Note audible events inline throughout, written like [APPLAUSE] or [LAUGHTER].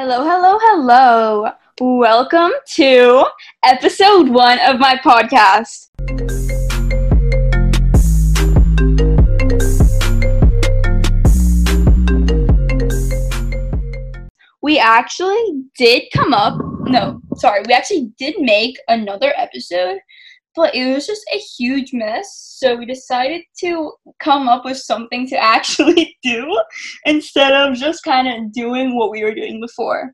Hello, hello, hello. Welcome to episode one of my podcast. We actually did come up, no, sorry, we actually did make another episode, but it was just a huge mess. So we decided to come up with something to [LAUGHS] actually do instead of just kind of doing what we were doing before.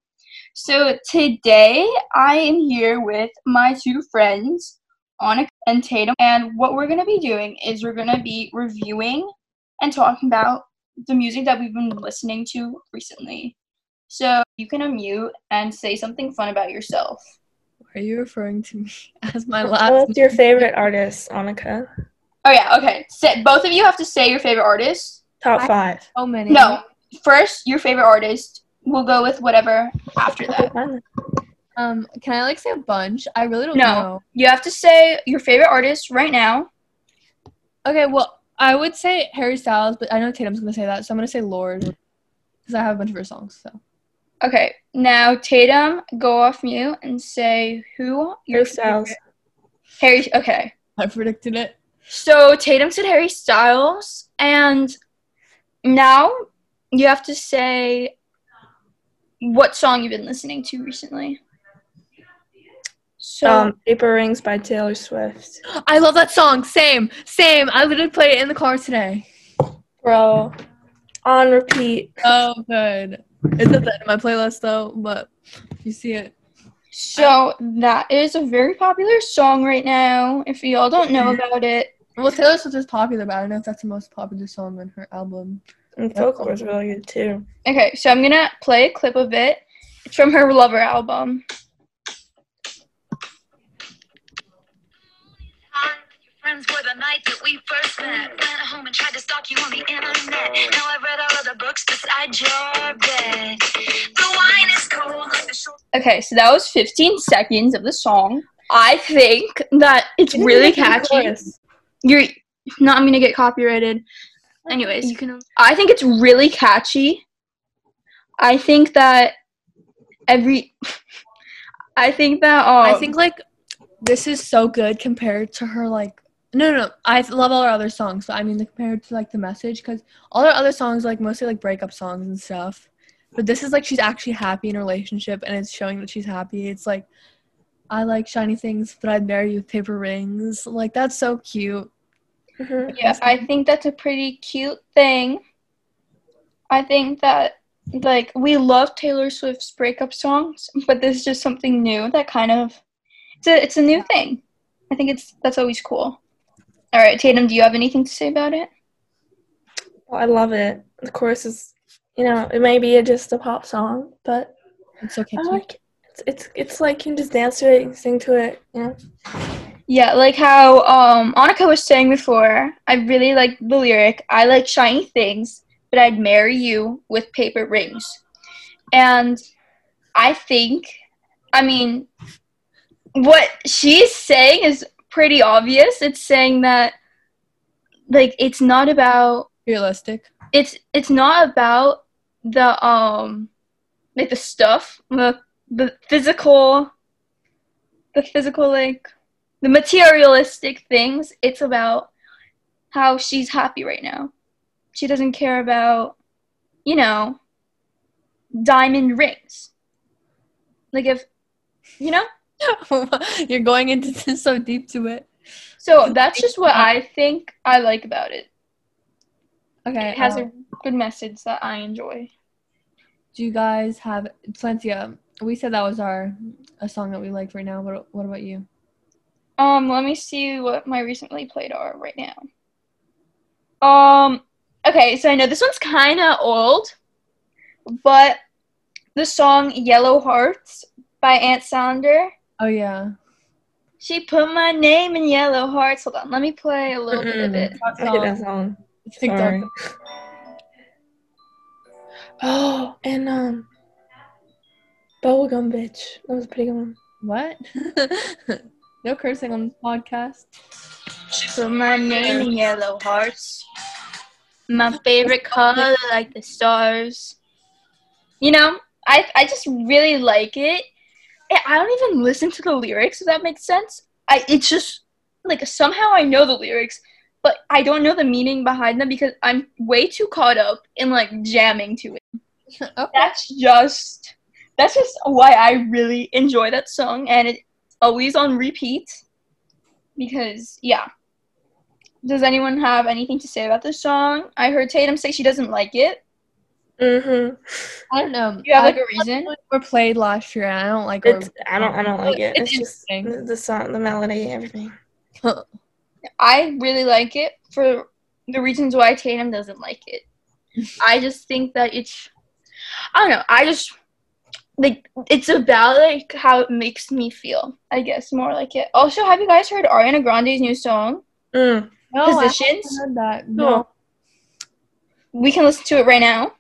So today I am here with my two friends, Annika and Tatum, and what we're gonna be doing is we're gonna be reviewing and talking about the music that we've been listening to recently. So you can unmute and say something fun about yourself. Are you referring to me [LAUGHS] as my last? What's your favorite artist, Annika? Oh yeah, okay. Say, both of you have to say your favorite artist. Top I- five. So many. No, first your favorite artist. We'll go with whatever after that. Um, can I like say a bunch? I really don't No. know. You have to say your favorite artist right now. Okay, well, I would say Harry Styles, but I know Tatum's gonna say that, so I'm gonna say Lorde because I have a bunch of her songs. So Okay, now Tatum, go off mute and say who your Harry Styles. favorite- Harry. Okay, I predicted it. so Tatum said Harry Styles, and now you have to say what song you've been listening to recently. So Um, Paper Rings by Taylor Swift. I love that song. Same, same. I literally played it in the car today. Bro, on repeat. Oh, good. It's at the end of my playlist though, but you see it. So that is a very popular song right now. If y'all don't know mm-hmm. about it, Well, Taylor Swift is popular, but I don't know if that's the most popular song on her album. And Folklore is really good too. okay. So I'm gonna play a clip of it. It's from her Lover album. Friends were the night that we first met. Went home and tried to stalk you on the internet. Now I've read all of the books beside your bed. The wine is cold like. Okay, so that was 15 seconds of the song. I think that it's really catchy. You're not. I'm gonna get copyrighted. Anyways, you can. I think it's really catchy. I think that every. [LAUGHS] I think that um, I think like this is so good compared to her like no no no I love all her other songs but I mean compared to like the message because all her other songs are, like mostly like breakup songs and stuff but this is like she's actually happy in a relationship and it's showing that she's happy it's like I like shiny things but I'd marry you with paper rings like that's so cute Mhm. Yeah, I think that's a pretty cute thing. I think that like we love Taylor Swift's breakup songs, but this is just something new that kind of it's a it's a new thing. I think it's that's always cool. All right, Tatum, do you have anything to say about it? Well, I love it. The chorus is, you know, it may be just a pop song, but it's so I catchy like it. It's, it's, it's like you can just dance to it, you sing to it, you know? Yeah, like how um Annika was saying before, I really like the lyric, I like shiny things, but I'd marry you with paper rings. And I think I mean what she's saying is pretty obvious. It's saying that like it's not about realistic. It's it's not about the um like the stuff the the physical the physical like the materialistic things. It's about how she's happy right now. She doesn't care about you know diamond rings. Like if you know [LAUGHS] you're going into this [LAUGHS] so deep to it so that's just what i think i like about it okay it has um, a good message that i enjoy Do you guys have Plancia? We said that was our a song that we like right now. What what about you? Um, let me see what my recently played are right now. Um, okay, so I know this one's kind of old, but the song "Yellow Hearts" by Ant Saunders. Oh yeah. She put my name in yellow hearts. Hold on, let me play a little bit of Mm-mm. it. I hate that song. TikTok. Sorry. Oh, and um, Bubblegum Bitch. That was a pretty good one. What? [LAUGHS] no cursing on this podcast. She Put my name in yellow hearts. My favorite color, like the stars. You know, I I just really like it. I don't even listen to the lyrics. If that makes sense. I it's just like somehow I know the lyrics, but I don't know the meaning behind them because I'm way too caught up in like jamming to it. [LAUGHS] okay. That's just that's just why I really enjoy that song, and it's always on repeat. Because yeah. Does anyone have anything to say about this song? I heard Tatum say she doesn't like it. Mhm. I don't know. You have like I- a reason? were played last year, and I don't like. Our- I don't I don't like it. It's It's just the, the song, the melody, everything. [LAUGHS] I really like it for the reasons why Tatum doesn't like it. [LAUGHS] I just think that it's I don't know, I just like it's about like how it makes me feel, I guess, more like it. Also, have you guys heard Ariana Grande's new song? Mm. No, I Positions? heard that. No. No, We can listen to it right now.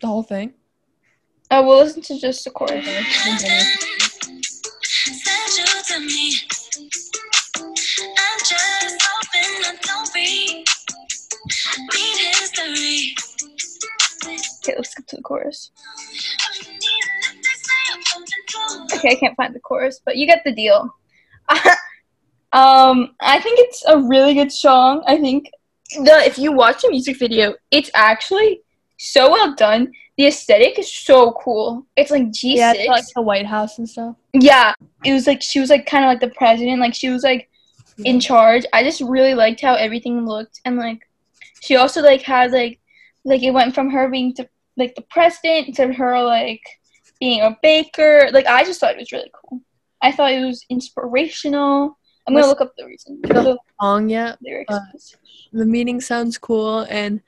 The whole thing. Uh, we'll listen to just the chorus. Okay, let's skip to the chorus. Okay, I can't find the chorus, but you get the deal. [LAUGHS] um, I think it's a really good song. I think the if you watch the music video, it's actually so well done. The aesthetic is so cool. It's like G Yeah, six. it's like the White House and stuff. yeah, it was like she was like kind of like the president. Like she was like in charge. I just really liked how everything looked, and like she also like had like like it went from her being to like the president to her like being a baker. Like I just thought it was really cool. I thought it was inspirational. I'm gonna look up the reason. The song yet. lyrics. Uh, The meaning sounds cool, and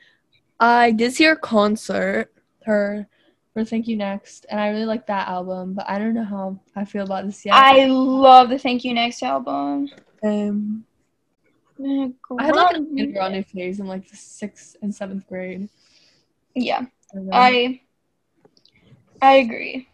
I did see her concert, her for Thank You Next, and I really like that album. But I don't know how I feel about this yet. I love the Thank You Next album. um, I had like Grande- a Grande phase in like the sixth and seventh grade. Yeah. Then- I I agree.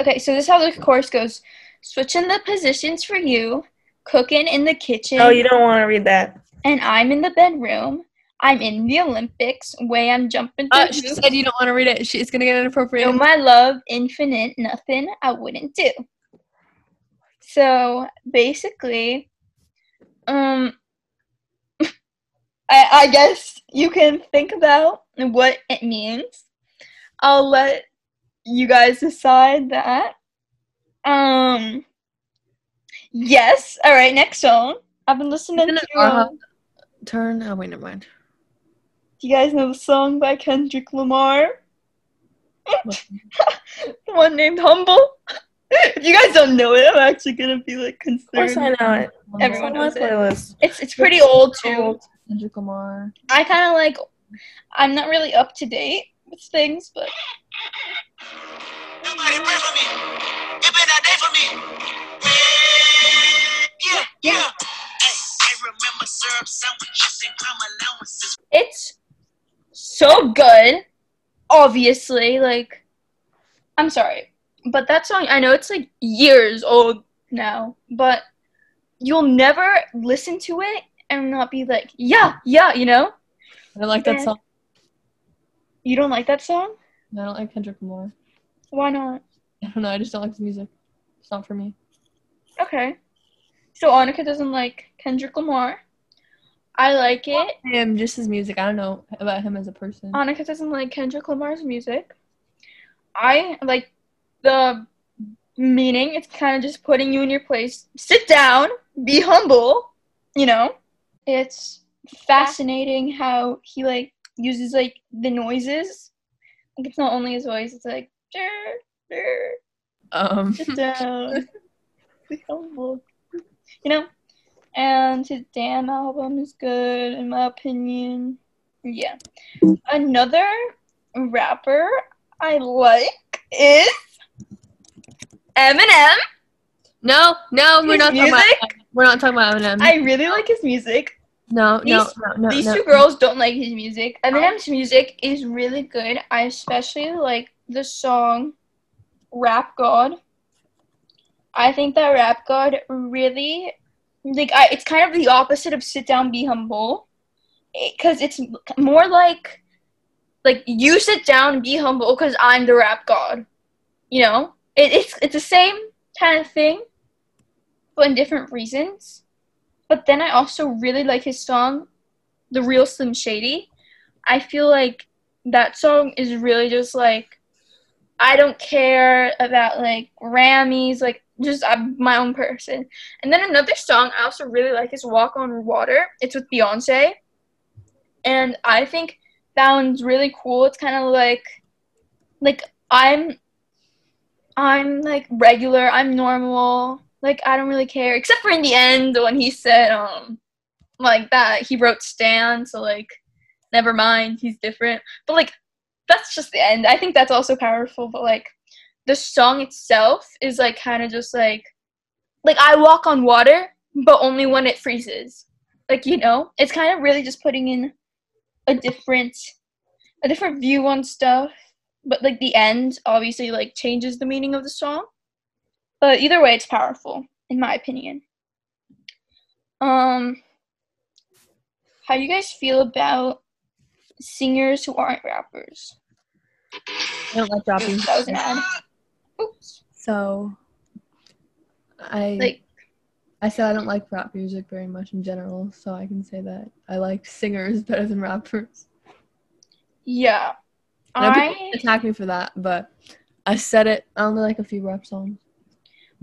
Okay, so this is how the chorus goes. Switching the positions for you, cooking in the kitchen, Oh, you don't want to read that. and I'm in the bedroom. I'm in the Olympics, way I'm jumping Uh, she hoops. said you don't want to read it. She's gonna get inappropriate. Know my love, infinite, nothing I wouldn't do. So basically, um, [LAUGHS] I, I guess you can think about what it means. I'll let you guys decide that. Um, yes. All right. Next song. I've been listening to. uh, Turn. Oh wait, never mind. Do you guys know the song by Kendrick Lamar? [LAUGHS] The one named Humble. if you guys don't know it, I'm actually gonna be like Of course, I concerned. know it. Everyone It's on knows it. playlist. It's it's pretty old too. Kendrick Lamar. I kind of like. I'm not really up to date with things, but Somebody pray for me. It been that day for me. Yeah, yeah. Hey, I remember syrup sandwiches and crime allowances. it's so good. Obviously, like, I'm sorry, but that song. I know it's like years old now, but you'll never listen to it and not be like, yeah, yeah, you know. I don't like that Yeah. song. You don't like that song? I don't like Kendrick Lamar. Why not? I don't know. I just don't like his music. It's not for me. Okay. So Annika doesn't like Kendrick Lamar. I like it. Him, just his music. I don't know about him as a person. Annika doesn't like Kendrick Lamar's music. I like the meaning. It's kind of just putting you in your place. Sit down, be humble. You know, it's fascinating how he like uses like the noises. Like it's not only his voice. It's like "Dur, dur, Um, sit down, be humble. You know, and his damn album is good in my opinion. Yeah. Another rapper I like is Eminem. no, no, we're His not talking about. We're not talking about Eminem. I really like his music. no, no, these- no, no, These no. two girls don't like his music. Eminem's music is really good. I especially like the song Rap God. I think that Rap God really like I, it's kind of the opposite of sit down be humble because it's more like like you sit down be humble because i'm the rap god You know, it, it's it's the same kind of thing, but in different reasons. But then I also really like his song, "The Real Slim Shady." I feel like that song is really just like I don't care about like Grammys, like just I'm my own person. And then another song I also really like is "Walk on Water." It's with Beyonce, and I think that one's really cool. It's kind of like like I'm I'm like regular, I'm normal. Like I don't really care except for in the end when he said um like that he wrote Stan, so like never mind, he's different. But like that's just the end. I think that's also powerful, but like the song itself is like kind of just like like I walk on water, but only when it freezes. Like, you know, it's kind of really just putting in a different a different view on stuff but like the end obviously like changes the meaning of the song. But either way it's powerful in my opinion. Um how do you guys feel about singers who aren't rappers? I don't like dropping. that was an ad So I like I said I don't like rap music very much in general, so I can say that I like singers [LAUGHS] better than rappers. yeah people i attack me for that, but I said it. I only like a few rap songs.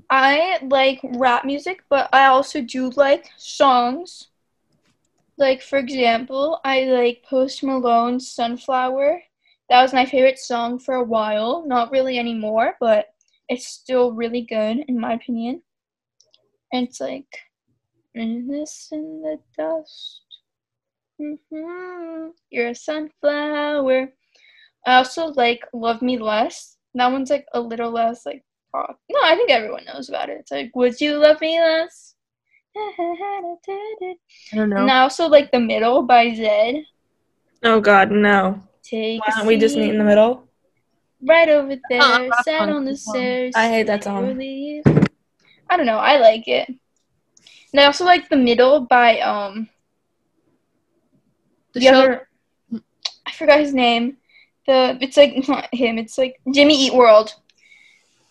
I like rap music, but I also do like songs. Like for example, I like Post Malone's Sunflower. That was my favorite song for a while. Not really anymore, but it's still really good in my opinion. And it's like in this in the dust. hmm You're a sunflower. I also like Love Me Less. That one's like a little less like pop. No, I think everyone knows about it. It's like, Would you love me less? I don't know. And I also like The Middle by Zedd. Oh God, no. Take Why don't we just meet in the middle? Right over there, not sat on the it's a song. stairs. I hate that song. slowly- I don't know. I like it. And I also like The Middle by um the the show, other. I forgot his name. The it's like [LAUGHS] not him. It's like Jimmy Eat World.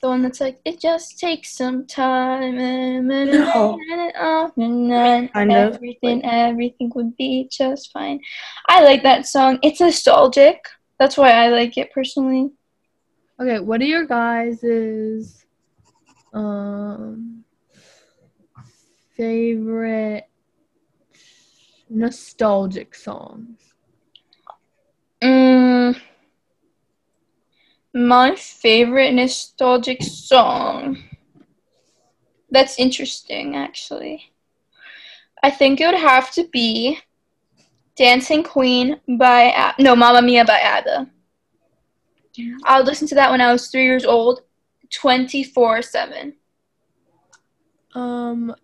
The one that's like it just takes some time and No. and then Kind of. everything everything would be just fine. I like that song. It's nostalgic. That's why I like it personally. Okay, what are your guys' um favorite nostalgic songs? Mm, my favorite nostalgic song. That's interesting, actually. I think it would have to be Dancing Queen by no Mamma Mia by ABBA. I would listen to that when I was three years old, twenty four seven. Um,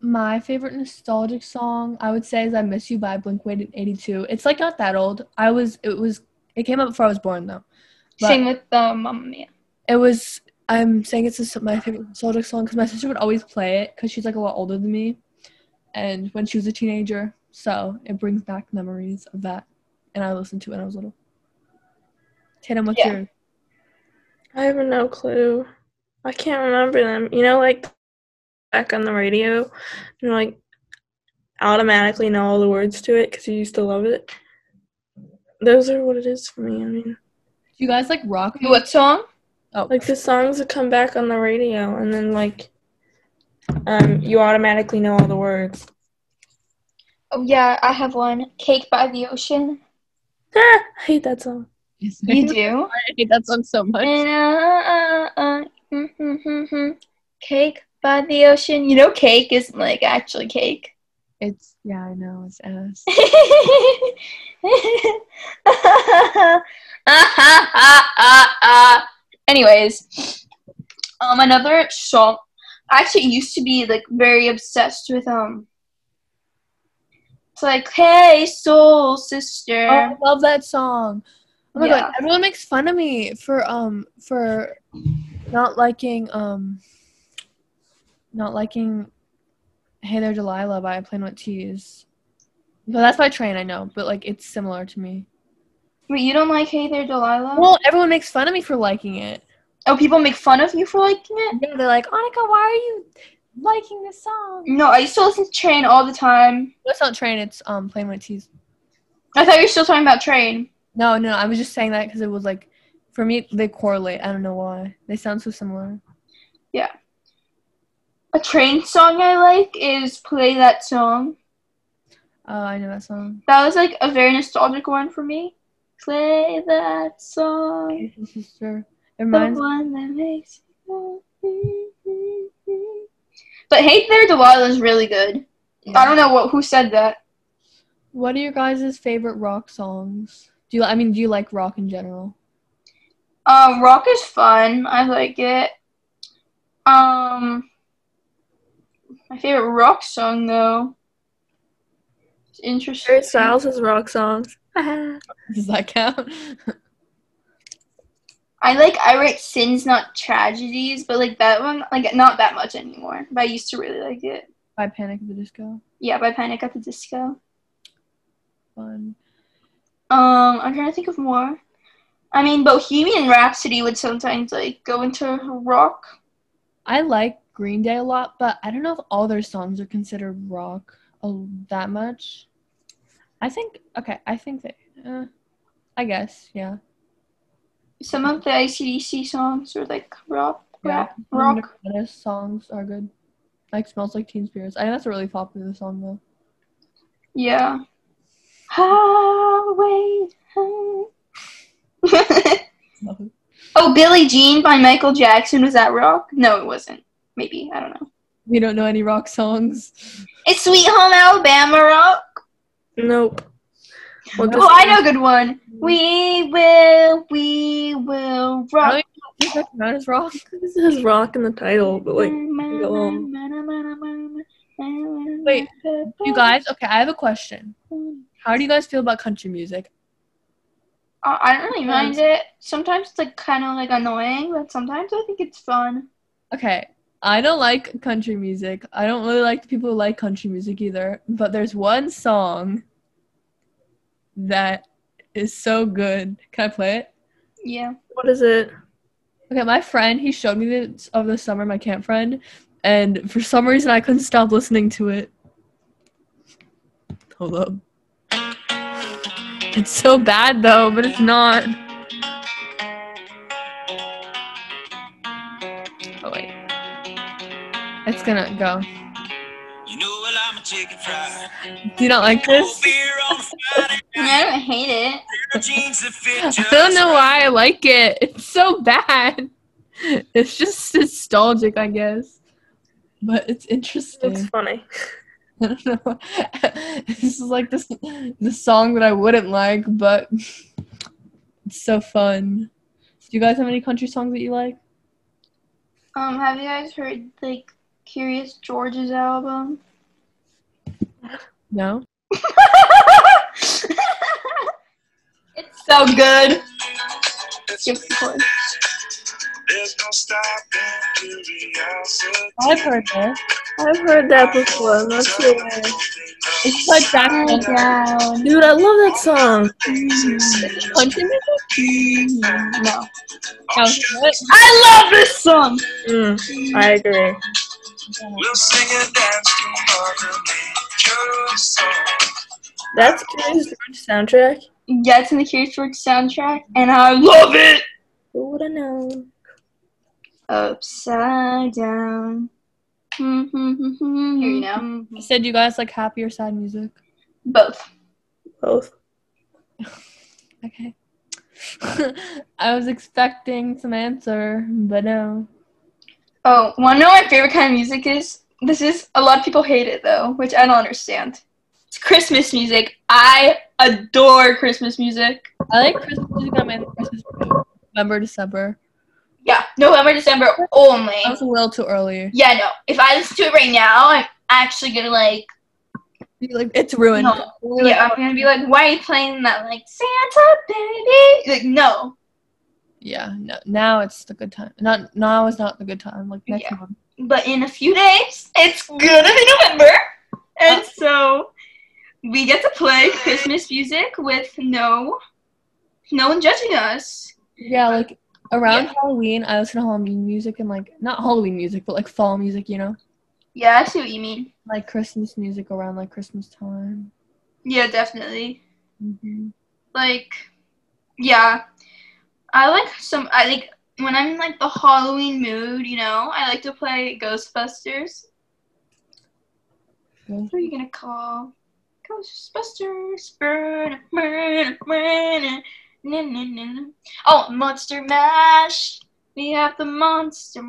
my favorite nostalgic song I would say is "I Miss You" by Blink One Eighty Two. It's like not that old. I was. It was. It came out before I was born though. But- Same with um, Mamma Mia. It was. I'm saying it's a, my favorite nostalgic song because my sister would always play it because she's like a lot older than me, and when she was a teenager, so it brings back memories of that, and I listened to it when I was little. Tatum, what's Yeah. yours? I have no clue. I can't remember them. You know, like back on the radio, and like automatically know all the words to it because you used to love it. Those are what it is for me. I mean, Do you guys like rock? music? What song? Oh, like the songs that come back on the radio, and then like, um, you automatically know all the words. Oh yeah, I have one. Cake by the Ocean. Ah, [LAUGHS] I hate that song. You [LAUGHS] do? I hate that song so much. And, uh, uh, uh, mm, mm, mm, mm. Cake by the ocean. You know, cake isn't like actually cake. It's yeah, I know it's ass. [LAUGHS] Anyways, um, another song. I actually used to be like very obsessed with um. It's like, hey, soul sister. Oh, I love that song. Oh my Yeah. god, everyone makes fun of me for um for not liking um not liking Hey There Delilah by Plain White T's. But that's by Train, I know, but like it's similar to me. Wait, you don't like Hey There, Delilah? Well, everyone makes fun of me for liking it. Oh, people make fun of you for liking it? Yeah, they're like, Annika, why are you liking this song? No, I used to listen to Train all the time. No, it's not Train. It's um Plain White T's. I thought you were still talking about Train. No, no, I was just saying that because it was like, for me, they correlate. I don't know why. They sound so similar. Yeah. A Train song I like is Play That Song. Oh, I know that song. That was like a very nostalgic one for me. Play that song. Sister. It The one that makes. But Hey There Delilah is really good. I don't know what who said that. What are your guys' favorite rock songs? Do you? I mean, do you like rock in general? Um, rock is fun. I like it. Um, my favorite rock song though. It's interesting. Harry Styles has rock songs. [LAUGHS] Does that count? I like I write sins, not tragedies, but like that one, like not that much anymore. But I used to really like it. By Panic at the Disco. Yeah, by Panic at the Disco. Fun. Um, I'm trying to think of more. I mean, Bohemian Rhapsody would sometimes like go into rock. I like Green Day a lot, but I don't know if all their songs are considered rock uh, that much. I think okay. I think they. Uh, I guess yeah. Some of the AC/DC songs are like rock, Yeah. rock. Nirvana songs are good. Like "Smells Like Teen Spirits." I think that's a really popular song though. Yeah. Highway home. [LAUGHS] oh, Billie Jean by Michael Jackson. Was that rock? No, it wasn't. Maybe. I don't know. We don't know any rock songs. It's Sweet Home Alabama rock. Nope. Well, Oh, I know a good one. Mm-hmm. We will, we will I rock. don't even that's as rock. This is rock in the title, but like, go on. Wait, You guys, okay, I have a question. Hmm. How do you guys feel about country music? Uh, I don't really mind it. Sometimes it's like kind of like annoying, but sometimes I think it's fun. Okay, I don't like country music. I don't really like the people who like country music either. But there's one song that is so good. Can I play it? Yeah. what is it? Okay, my friend, he showed me this over the summer, my camp friend, and for some reason I couldn't stop listening to it. Hold up. It's so bad though, but it's not. Oh wait. It's gonna go. You know well I'm a chicken fried. Do you not like this? Beer on a Friday [LAUGHS] I don't hate it. night, jeans that fit [LAUGHS] I don't know why I like it. It's so bad. [LAUGHS] It's just nostalgic, I guess. But it's interesting. It's funny. [LAUGHS] I don't know. this is like this the song that I wouldn't like, but it's so fun. Do you guys have any country songs that you like? Um, have you guys heard like Curious George's album? No. [LAUGHS] it's so good. Skip the chord. There's no stopping curiosity. I've heard this. I've heard that before. I'm not sure why. It's like that Down. Dude, I love that song. country music. No. Oh. I love this song. Mm, I agree. We'll sing and dance to Mother song. That's Curious George soundtrack. Yeah, it's in the Curious George soundtrack, and I love it. Who would have known? Upside down. Mm-hmm, mm-hmm, Here you know. Mm-hmm. I said you guys like happy or sad music. Both. Both. [LAUGHS] Okay. [LAUGHS] I was expecting some answer, but no. Oh, want to know what my favorite kind of music is? This is a lot of people hate it though, which I don't understand. It's Christmas music. I adore Christmas music. I like Christmas music. I'm in Christmas mood. November, December. Yeah, November, December only. That was a little too early. Yeah, no. If I listen to it right now, I'm actually gonna like. You're Like it's ruined. No. Like, Yeah, I'm gonna be like, why are you playing that like Santa baby? Like, no. Yeah, no, now it's the good time. Not now is not the good time. Like next Yeah. month. But in a few days, it's gonna be November, and so we get to play Christmas music with no, no one judging us. Yeah, like Around Yeah. Halloween, I listen to Halloween music and like not Halloween music, but like fall music, you know, Yeah, I see what you mean. like Christmas music around like Christmas time. Yeah, definitely. hmm Like, yeah, I like some. I like when I'm in like the Halloween mood. You know, I like to play Ghostbusters. Who are you gonna call? Ghostbusters. Burn, burn, burn. Oh, Monster Mash. We have the monster.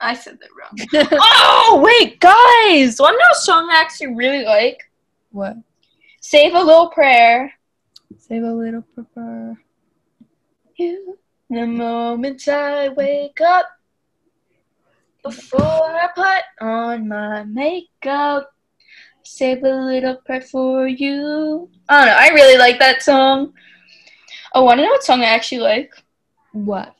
I said that wrong. [LAUGHS] oh wait, guys! One more song I actually really like. what? Save a little prayer. Save a little prayer. You. The moment I wake up, before I put on my makeup, save a little prayer for you. I don't know. I really like that song. Oh, want to know what song I actually like? What?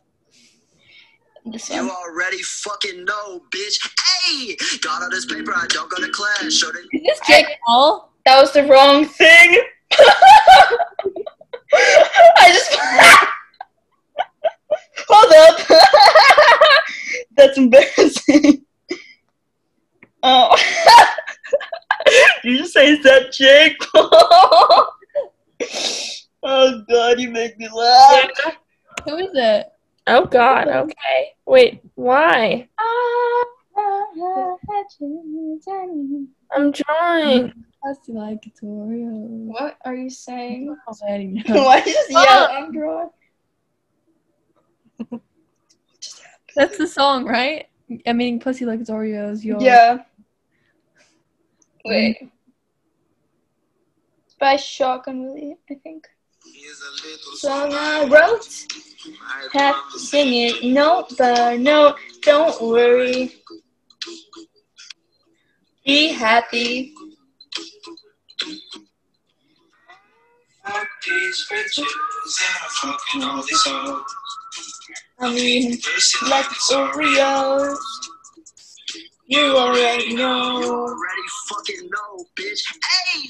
This You already fucking know, bitch. Hey, got all this paper, I don't go to class. Showed it. Is this Jake Paul? That was the wrong thing. [LAUGHS] I just. [LAUGHS] Hold up. [LAUGHS] That's embarrassing. Oh. Did you say is that Jake Paul? Oh god, you make me laugh. Who is it? Oh God. Okay. Wait. Why? I'm drawing. Trust like Victoria. What are you saying? Already. [LAUGHS] Why did you [LAUGHS] just yell I'm drawing? [LAUGHS] That's the song, right? I'm eating pussy like it's Oreos. Yo. Yeah. Wait. By Shotgun Willie, I think. Song I wrote. Have to sing it note by uh, note. Don't worry. Be happy. I mean, like Oreos. You already You know. already fucking know, bitch. Hey,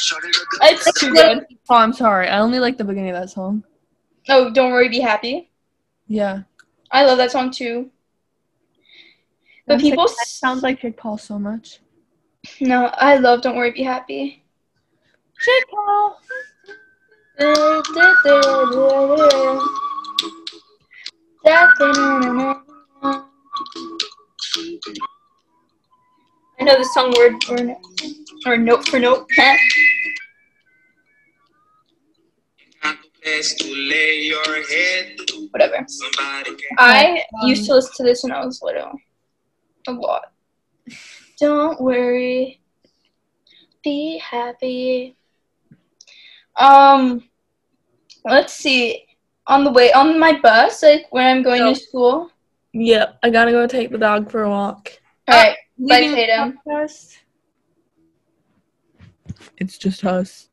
paper, I don't go to class. Showed it a good. It's too good. Oh, I'm sorry. I only like the beginning of that song. Oh, don't worry, be happy. Yeah. I love that song too. But That's like- people that sounds like Jake Paul so much. No, I love Don't Worry, Be Happy. Jake Paul. I know the song word for note, or note for note. Place to lay your head. Whatever. I used to listen to this when I was little. A lot. Don't worry. Be happy. Um let's see. On the way on my bus, like when I'm going to school. Yep. I gotta go take the dog for a walk. Alright. Bye, Leaving the Tatum. It's just us.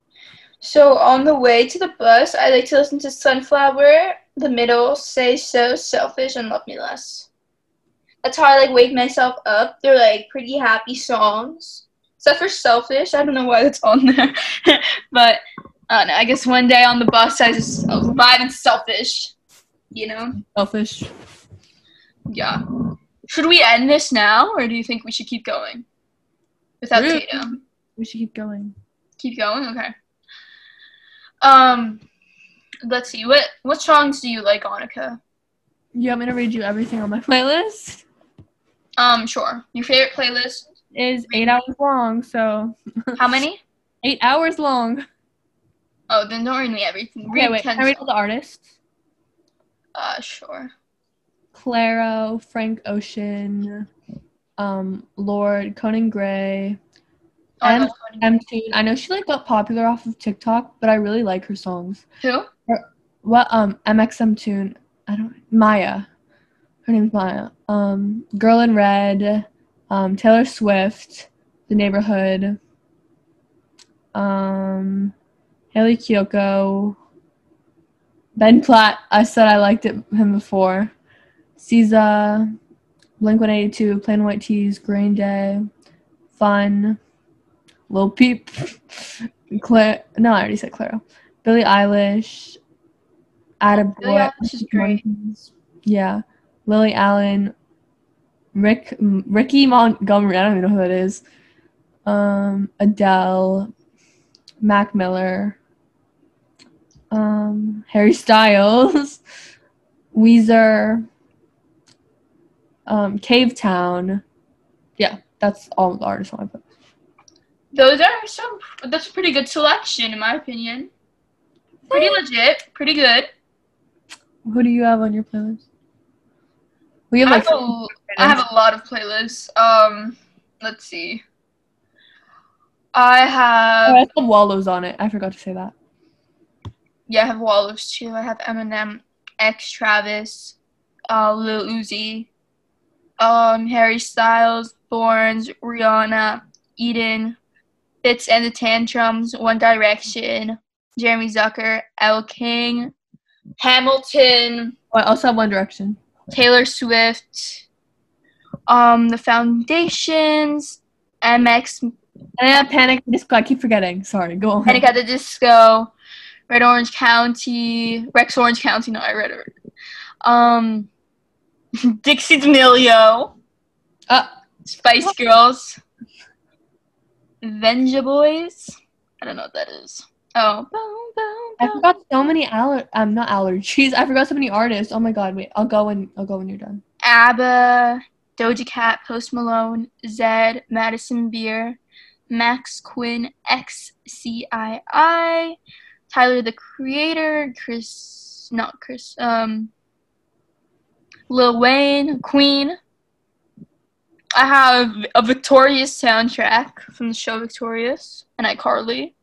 So on the way to the bus, I like to listen to Sunflower, The Middle, Say So, Selfish, and Love Me Less. That's how I like wake myself up. They're like pretty happy songs. Except for Selfish. I don't know why that's on there. [LAUGHS] but I don't know. I guess one day on the bus I just I was vibing selfish. You know? Selfish. Yeah. Should we end this now or do you think we should keep going? Without Really? Tatum. We should keep going. Keep going? Okay. Um let's see. What what songs do you like, Annika? You want me to read you everything on my [LAUGHS] playlist? Um, sure. Your favorite playlist? is eight hours long, so How many? [LAUGHS] eight hours long. Oh, then don't read me everything. Read Okay, wait. Can I read all the artists? Uh, sure. Clairo, Frank Ocean, um, Lorde, Conan Gray, Oh, I M- M Tune. I know she like got popular off of TikTok, but I really like her songs. Who? What um mxmtoon? I don't Maya. Her name's Maya. Um, Girl in Red, um, Taylor Swift, The Neighborhood, um, Hayley Kiyoko, Ben Platt. I said I liked it him before. SZA, Blink One Eighty Two, Plain White T's, Green Day, Fun, Lil Peep, [LAUGHS] Claire. No, I already said Clairo. Billie Eilish. Billie Eilish is great. Yeah. Lily Allen, Rick Ricky Montgomery, I don't even know who that is. Um, Adele, Mac Miller, um, Harry Styles, [LAUGHS] Weezer, um, Cavetown. Yeah, that's all the artists on my playlist. Those are some. That's a pretty good selection, in my opinion. Pretty legit. Pretty good. Who do you have on your playlist? We have I like have, a, I have a lot of playlists. Um, let's see. I Oh, have I have Wallows on it. I forgot to say that. yeah, I have Wallows too. I have Eminem, X Travis, uh, Lil Uzi, um, Harry Styles, Thorns, Rihanna, Eden, Fitz and the Tantrums, One Direction, Jeremy Zucker, Elle King, Hamilton, Oh, I also have One Direction. Taylor Swift, um, The Foundations, MX, And I have Panic Disco. I keep forgetting. Sorry. Go on. Panic at the Disco, Red Orange County, Rex Orange County. No, I read it. Um, [LAUGHS] Dixie D'Amelio, Uh, Spice Girls, Vengaboys. I don't know what that is. Oh, I forgot so many aller um not allergies. I forgot so many artists. Oh my god, wait. I'll go when I'll go when you're done. ABBA, Doja Cat, Post Malone, Zedd, Madison Beer, Max Quinn, XCII, Tyler the Creator, Chris, not Chris, um, Lil Wayne, Queen. I have a Victorious soundtrack from the show Victorious and iCarly.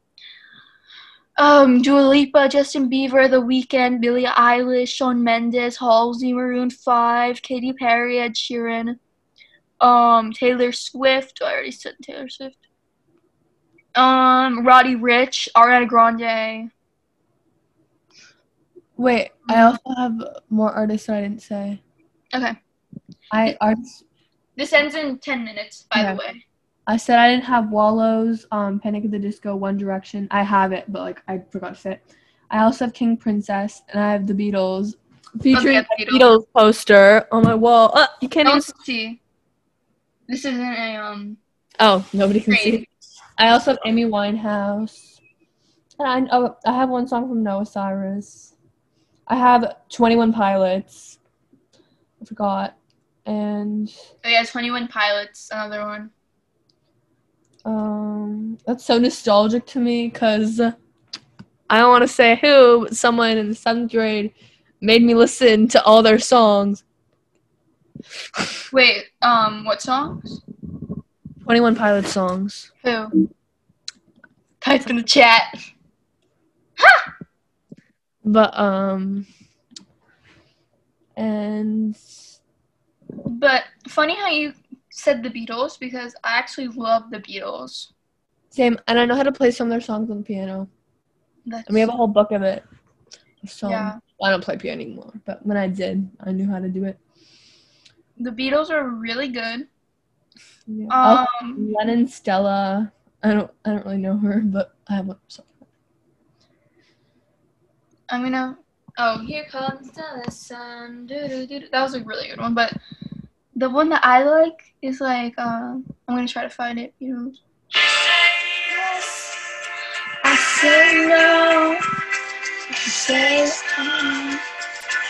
Um, Dua Lipa, Justin Bieber, The Weeknd, Billie Eilish, Shawn Mendes, Halsey, Maroon Five, Katy Perry, Ed Sheeran, um, Taylor Swift. I already said Taylor Swift. Um, Roddy Ricch, Ariana Grande. Wait, I also have more artists that I didn't say. Okay, I artists this ends in ten minutes. By the way, I said I didn't have Wallows, um, Panic at the Disco, One Direction. I have it, but like I forgot to say it. I also have King Princess, and I have the Beatles, featuring Okay, a Beatles. Beatles poster on my wall. Uh, you can't even. see. This isn't a um. Oh, nobody can see. I also have Amy Winehouse. And I, oh, I have one song from Noah Cyrus. I have 21 Pilots. I forgot. And Oh yeah, Twenty One Pilots, another one. um, that's so nostalgic to me because I don't want to say who, but someone in the seventh grade made me listen to all their songs. Wait, um, what songs? 21 Pilots songs. Who? Type in the chat. Ha! [LAUGHS] But, um, and But funny how you said the Beatles because I actually love the Beatles. same, and I know how to play some of their songs on the piano. That's, And we have a whole book of it. So Yeah. I don't play piano anymore, but when I did, I knew how to do it. the Beatles are really good. Yeah. Um, Lennon Stella. I don't I don't really know her, but I have a song. I'm gonna. Oh, here comes the sun. doo-doo-doo-doo. That was a really good one, but the one that I like is like. Um, I'm gonna try to find it. You know. I say no. You say no.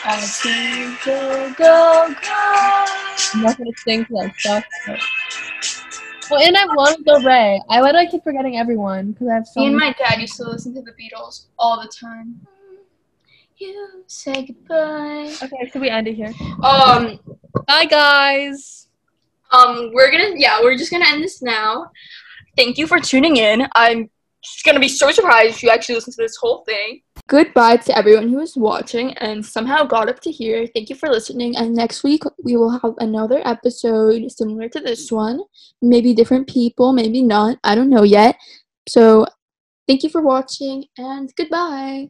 I say go go go. I'm not gonna sing because I suck. But... Oh, and I have Lana Del Rey. I why do I keep forgetting everyone? Because I have so Me and my dad used to listen to the Beatles all the time. You say goodbye. Okay, should we end it here? Um, Bye, guys. um, we're gonna yeah, we're just gonna end this now. Thank you for tuning in. I'm just gonna be so surprised if you actually listen to this whole thing. Goodbye to everyone who was watching and somehow got up to here. Thank you for listening. And next week we will have another episode similar to this one. Maybe different people, maybe not. I don't know yet. So thank you for watching and goodbye.